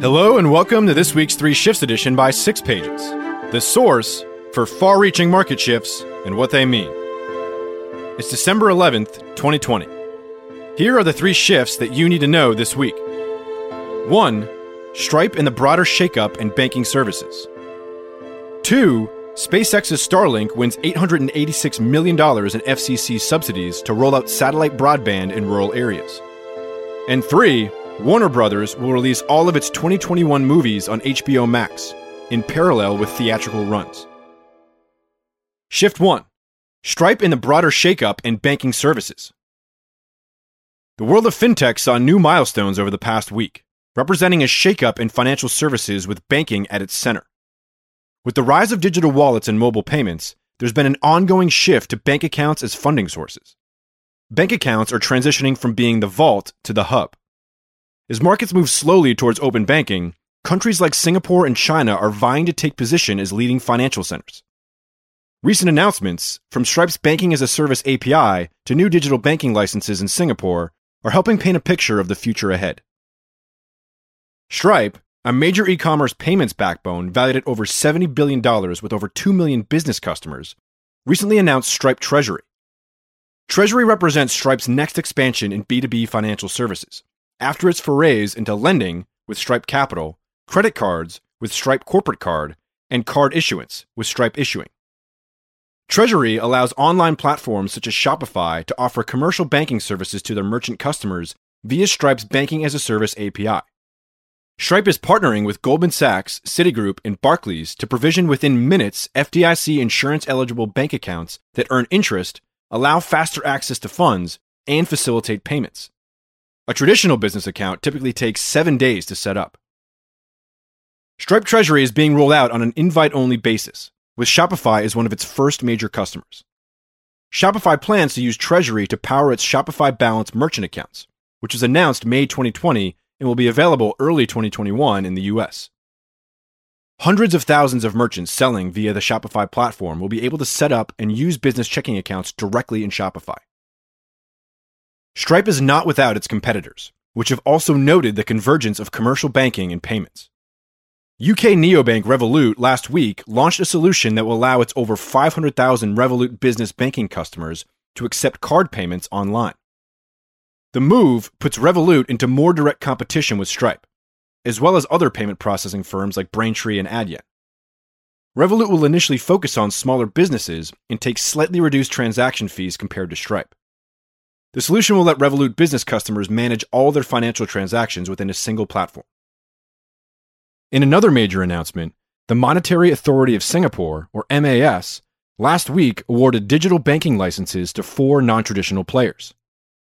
Hello and welcome to this week's Three Shifts edition by Six Pages, the source for far reaching market shifts and what they mean. It's December 11th, 2020. Here are the three shifts that you need to know this week 1. Stripe and the broader shakeup in banking services. 2. SpaceX's Starlink wins $886 million in FCC subsidies to roll out satellite broadband in rural areas. And 3. Warner Brothers will release all of its 2021 movies on HBO Max, in parallel with theatrical runs. Shift 1 Stripe in the broader shakeup in banking services. The world of fintech saw new milestones over the past week, representing a shakeup in financial services with banking at its center. With the rise of digital wallets and mobile payments, there's been an ongoing shift to bank accounts as funding sources. Bank accounts are transitioning from being the vault to the hub. As markets move slowly towards open banking, countries like Singapore and China are vying to take position as leading financial centers. Recent announcements, from Stripe's Banking as a Service API to new digital banking licenses in Singapore, are helping paint a picture of the future ahead. Stripe, a major e commerce payments backbone valued at over $70 billion with over 2 million business customers, recently announced Stripe Treasury. Treasury represents Stripe's next expansion in B2B financial services after its forays into lending with Stripe Capital, credit cards with Stripe Corporate Card, and card issuance with Stripe Issuing. Treasury allows online platforms such as Shopify to offer commercial banking services to their merchant customers via Stripe's Banking as a Service API. Stripe is partnering with Goldman Sachs, Citigroup, and Barclays to provision within minutes FDIC insurance eligible bank accounts that earn interest, allow faster access to funds, and facilitate payments. A traditional business account typically takes seven days to set up. Stripe Treasury is being rolled out on an invite only basis, with Shopify as one of its first major customers. Shopify plans to use Treasury to power its Shopify Balance merchant accounts, which was announced May 2020 and will be available early 2021 in the US. Hundreds of thousands of merchants selling via the Shopify platform will be able to set up and use business checking accounts directly in Shopify. Stripe is not without its competitors, which have also noted the convergence of commercial banking and payments. UK neobank Revolut last week launched a solution that will allow its over 500,000 Revolut business banking customers to accept card payments online. The move puts Revolut into more direct competition with Stripe, as well as other payment processing firms like Braintree and Adyen. Revolut will initially focus on smaller businesses and take slightly reduced transaction fees compared to Stripe. The solution will let Revolut business customers manage all their financial transactions within a single platform. In another major announcement, the Monetary Authority of Singapore, or MAS, last week awarded digital banking licenses to four non traditional players.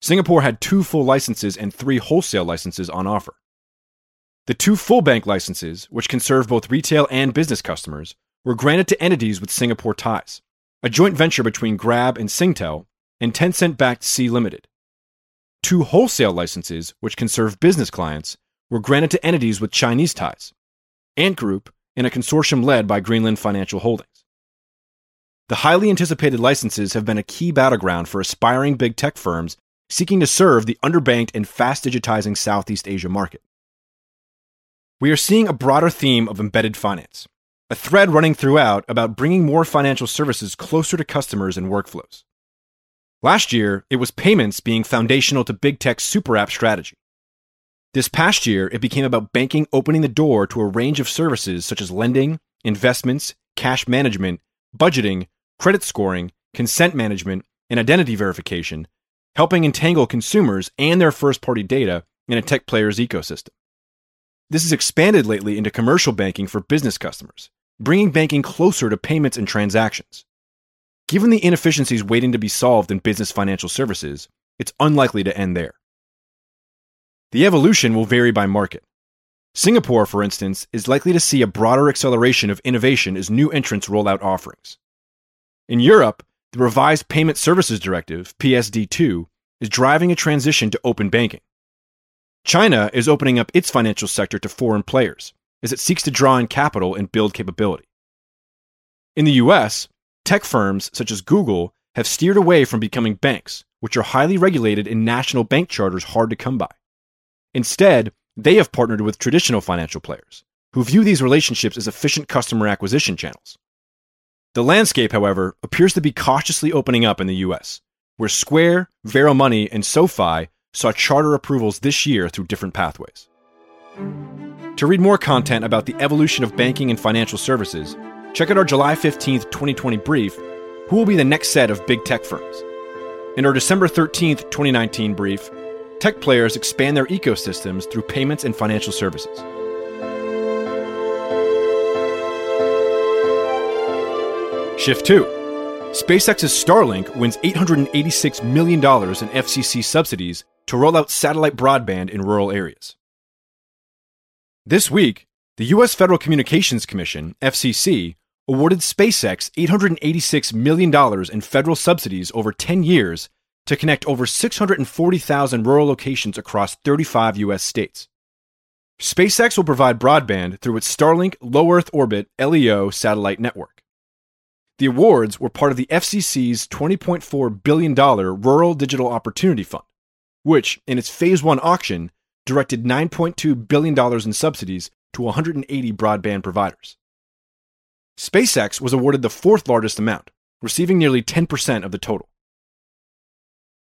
Singapore had two full licenses and three wholesale licenses on offer. The two full bank licenses, which can serve both retail and business customers, were granted to entities with Singapore ties, a joint venture between Grab and Singtel and Tencent backed Sea Limited. Two wholesale licenses, which can serve business clients, were granted to entities with Chinese ties Ant Group and a consortium led by Greenland Financial Holdings. The highly anticipated licenses have been a key battleground for aspiring big tech firms seeking to serve the underbanked and fast digitizing Southeast Asia market. We are seeing a broader theme of embedded finance, a thread running throughout about bringing more financial services closer to customers and workflows. Last year, it was payments being foundational to big tech's super app strategy. This past year, it became about banking opening the door to a range of services such as lending, investments, cash management, budgeting, credit scoring, consent management, and identity verification, helping entangle consumers and their first party data in a tech player's ecosystem. This has expanded lately into commercial banking for business customers, bringing banking closer to payments and transactions. Given the inefficiencies waiting to be solved in business financial services, it's unlikely to end there. The evolution will vary by market. Singapore, for instance, is likely to see a broader acceleration of innovation as new entrants roll out offerings. In Europe, the revised Payment Services Directive, PSD2, is driving a transition to open banking. China is opening up its financial sector to foreign players as it seeks to draw in capital and build capability. In the US, Tech firms such as Google have steered away from becoming banks, which are highly regulated and national bank charters hard to come by. Instead, they have partnered with traditional financial players, who view these relationships as efficient customer acquisition channels. The landscape, however, appears to be cautiously opening up in the US, where Square, Varo Money, and SoFi saw charter approvals this year through different pathways. To read more content about the evolution of banking and financial services, check out our July 15th, 2020 brief Who will be the next set of big tech firms? In our December 13th, 2019 brief, Tech players expand their ecosystems through payments and financial services. Shift 2 SpaceX's Starlink wins $886 million in FCC subsidies to roll out satellite broadband in rural areas. This week, the U.S. Federal Communications Commission, FCC, awarded SpaceX $886 million in federal subsidies over 10 years to connect over 640,000 rural locations across 35 U.S. states. SpaceX will provide broadband through its Starlink low Earth orbit LEO satellite network. The awards were part of the FCC's $20.4 billion Rural Digital Opportunity Fund, which, in its Phase 1 auction, directed $9.2 billion in subsidies to 180 broadband providers. SpaceX was awarded the fourth largest amount, receiving nearly 10% of the total.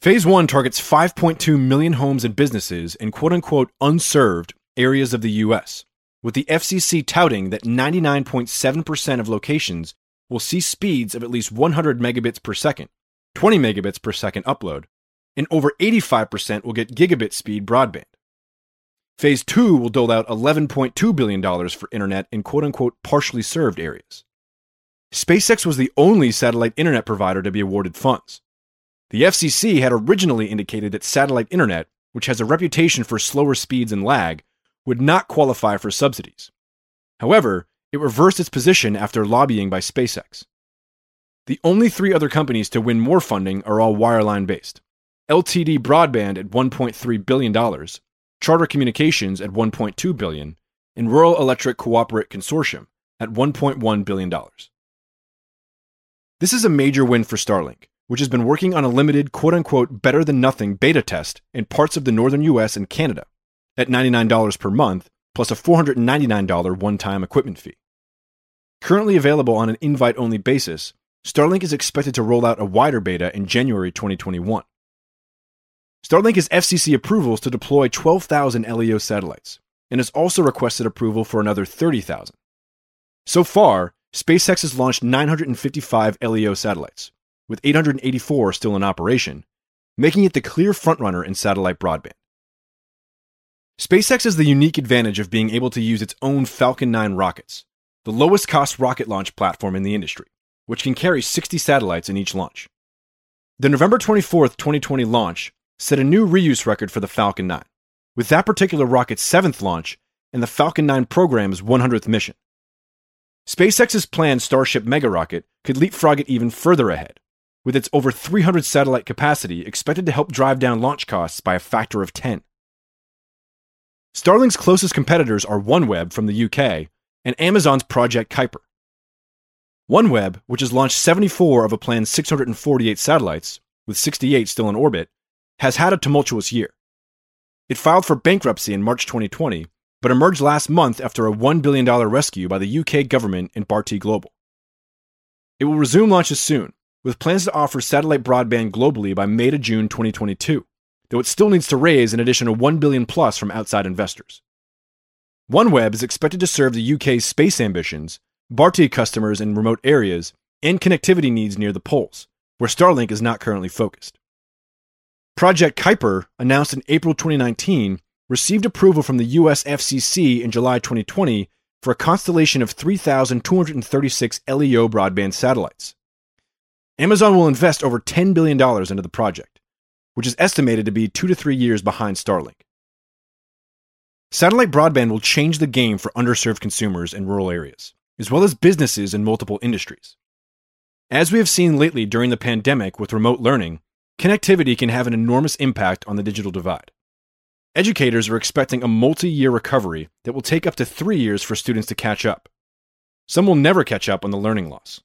Phase 1 targets 5.2 million homes and businesses in quote unquote unserved areas of the US, with the FCC touting that 99.7% of locations will see speeds of at least 100 megabits per second, 20 megabits per second upload, and over 85% will get gigabit speed broadband. Phase 2 will dole out $11.2 billion for internet in quote unquote partially served areas. SpaceX was the only satellite internet provider to be awarded funds. The FCC had originally indicated that satellite internet, which has a reputation for slower speeds and lag, would not qualify for subsidies. However, it reversed its position after lobbying by SpaceX. The only three other companies to win more funding are all wireline based LTD Broadband at $1.3 billion, Charter Communications at 1.2 billion, and Rural Electric Cooperate Consortium at $1.1 billion. This is a major win for Starlink, which has been working on a limited quote unquote better than nothing beta test in parts of the northern US and Canada at $99 per month plus a $499 one time equipment fee. Currently available on an invite only basis, Starlink is expected to roll out a wider beta in January 2021. Starlink has FCC approvals to deploy 12,000 LEO satellites and has also requested approval for another 30,000. So far, SpaceX has launched 955 LEO satellites, with 884 still in operation, making it the clear frontrunner in satellite broadband. SpaceX has the unique advantage of being able to use its own Falcon 9 rockets, the lowest cost rocket launch platform in the industry, which can carry 60 satellites in each launch. The November 24, 2020 launch set a new reuse record for the Falcon 9, with that particular rocket's seventh launch and the Falcon 9 program's 100th mission. SpaceX's planned Starship mega rocket could leapfrog it even further ahead, with its over 300 satellite capacity expected to help drive down launch costs by a factor of 10. Starlink's closest competitors are OneWeb from the UK and Amazon's Project Kuiper. OneWeb, which has launched 74 of a planned 648 satellites, with 68 still in orbit, has had a tumultuous year. It filed for bankruptcy in March 2020, but emerged last month after a $1 billion rescue by the UK government and Bharti Global. It will resume launches soon, with plans to offer satellite broadband globally by May to June 2022, though it still needs to raise an additional 1 billion plus from outside investors. OneWeb is expected to serve the UK's space ambitions, Bharti customers in remote areas, and connectivity needs near the poles, where Starlink is not currently focused. Project Kuiper, announced in April 2019, received approval from the US FCC in July 2020 for a constellation of 3,236 LEO broadband satellites. Amazon will invest over $10 billion into the project, which is estimated to be two to three years behind Starlink. Satellite broadband will change the game for underserved consumers in rural areas, as well as businesses in multiple industries. As we have seen lately during the pandemic with remote learning, connectivity can have an enormous impact on the digital divide. Educators are expecting a multi year recovery that will take up to three years for students to catch up. Some will never catch up on the learning loss.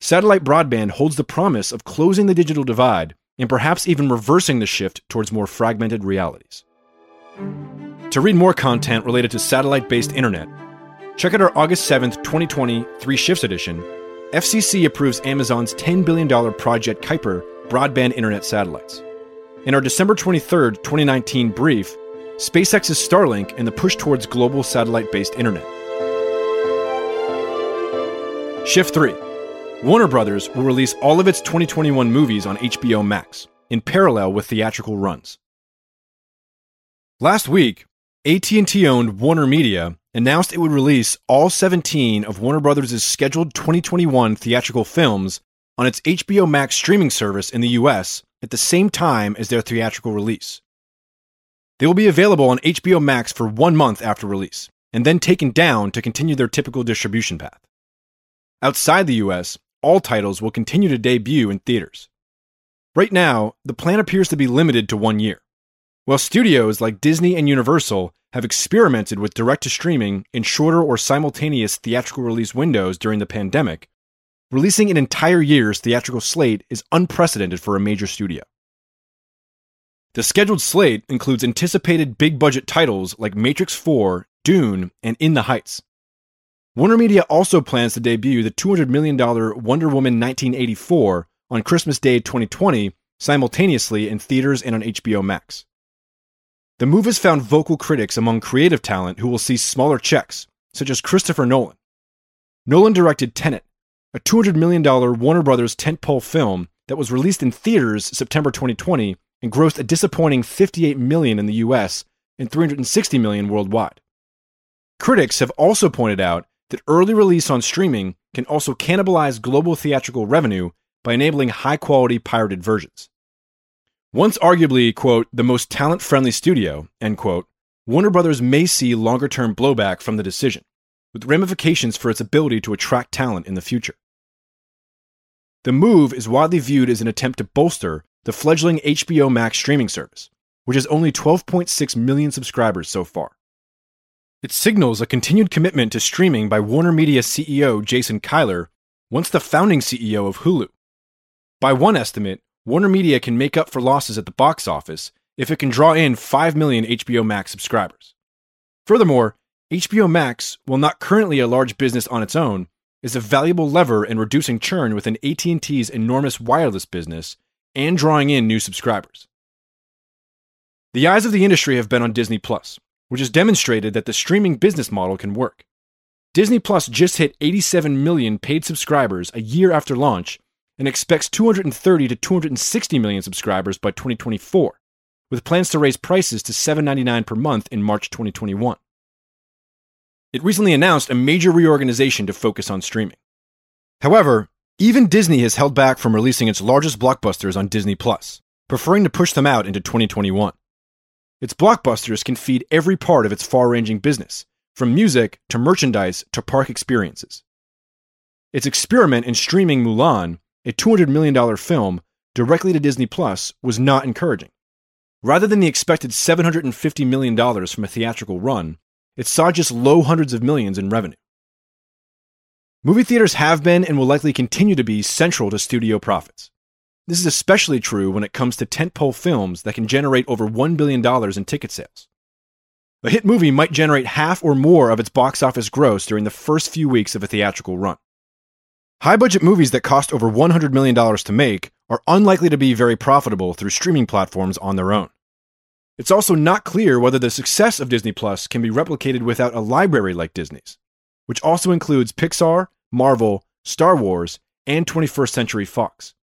Satellite broadband holds the promise of closing the digital divide and perhaps even reversing the shift towards more fragmented realities. To read more content related to satellite based internet, check out our August 7th, 2020 Three Shifts edition. FCC approves Amazon's $10 billion Project Kuiper broadband internet satellites. In our December 23, 2019 brief, SpaceX's Starlink and the push towards global satellite based internet. Shift 3 Warner Brothers will release all of its 2021 movies on HBO Max, in parallel with theatrical runs. Last week, AT&T owned Warner Media announced it would release all 17 of Warner Brothers' scheduled 2021 theatrical films on its HBO Max streaming service in the US at the same time as their theatrical release. They will be available on HBO Max for one month after release, and then taken down to continue their typical distribution path. Outside the US, all titles will continue to debut in theaters. Right now, the plan appears to be limited to one year. While studios like Disney and Universal have experimented with direct to streaming in shorter or simultaneous theatrical release windows during the pandemic, releasing an entire year's theatrical slate is unprecedented for a major studio. The scheduled slate includes anticipated big budget titles like Matrix 4, Dune, and In the Heights. Warner Media also plans to debut the $200 million Wonder Woman 1984 on Christmas Day 2020 simultaneously in theaters and on HBO Max. The move has found vocal critics among creative talent who will see smaller checks, such as Christopher Nolan. Nolan directed Tenet, a $200 million Warner Brothers tentpole film that was released in theaters September 2020 and grossed a disappointing 58 million in the US and 360 million worldwide. Critics have also pointed out that early release on streaming can also cannibalize global theatrical revenue by enabling high quality pirated versions. Once arguably, quote, the most talent friendly studio, end quote, Warner Brothers may see longer term blowback from the decision, with ramifications for its ability to attract talent in the future. The move is widely viewed as an attempt to bolster the fledgling HBO Max streaming service, which has only 12.6 million subscribers so far. It signals a continued commitment to streaming by Warner Media CEO Jason Kilar, once the founding CEO of Hulu. By one estimate, Warner Media can make up for losses at the box office if it can draw in 5 million HBO Max subscribers. Furthermore, HBO Max, while not currently a large business on its own, is a valuable lever in reducing churn within AT&T's enormous wireless business and drawing in new subscribers. The eyes of the industry have been on Disney Plus, which has demonstrated that the streaming business model can work. Disney Plus just hit 87 million paid subscribers a year after launch and expects 230 to 260 million subscribers by 2024, with plans to raise prices to $7.99 per month in March 2021. It recently announced a major reorganization to focus on streaming. However, even Disney has held back from releasing its largest blockbusters on Disney Plus, preferring to push them out into 2021. Its blockbusters can feed every part of its far ranging business, from music to merchandise to park experiences. Its experiment in streaming Mulan, a $200 million film, directly to Disney Plus was not encouraging. Rather than the expected $750 million from a theatrical run, it saw just low hundreds of millions in revenue. Movie theaters have been and will likely continue to be central to studio profits. This is especially true when it comes to tentpole films that can generate over $1 billion in ticket sales. A hit movie might generate half or more of its box office gross during the first few weeks of a theatrical run. High budget movies that cost over $100 million to make are unlikely to be very profitable through streaming platforms on their own. It's also not clear whether the success of Disney Plus can be replicated without a library like Disney's, which also includes Pixar, Marvel, Star Wars, and 21st Century Fox.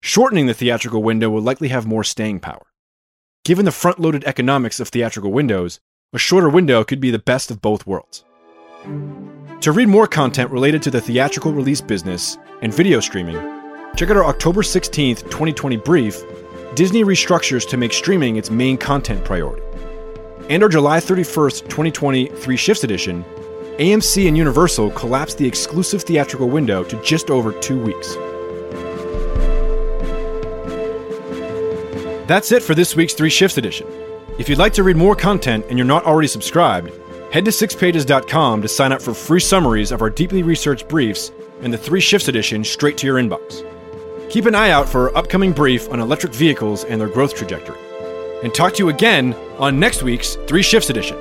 Shortening the theatrical window will likely have more staying power. Given the front loaded economics of theatrical windows, a shorter window could be the best of both worlds. To read more content related to the theatrical release business and video streaming, check out our October 16th, 2020 brief Disney restructures to make streaming its main content priority. And our July 31st, 2020 Three Shifts edition AMC and Universal collapsed the exclusive theatrical window to just over two weeks. That's it for this week's Three Shifts edition. If you'd like to read more content and you're not already subscribed, head to sixpages.com to sign up for free summaries of our deeply researched briefs and the Three Shifts edition straight to your inbox. Keep an eye out for our upcoming brief on electric vehicles and their growth trajectory. And talk to you again on next week's Three Shifts Edition.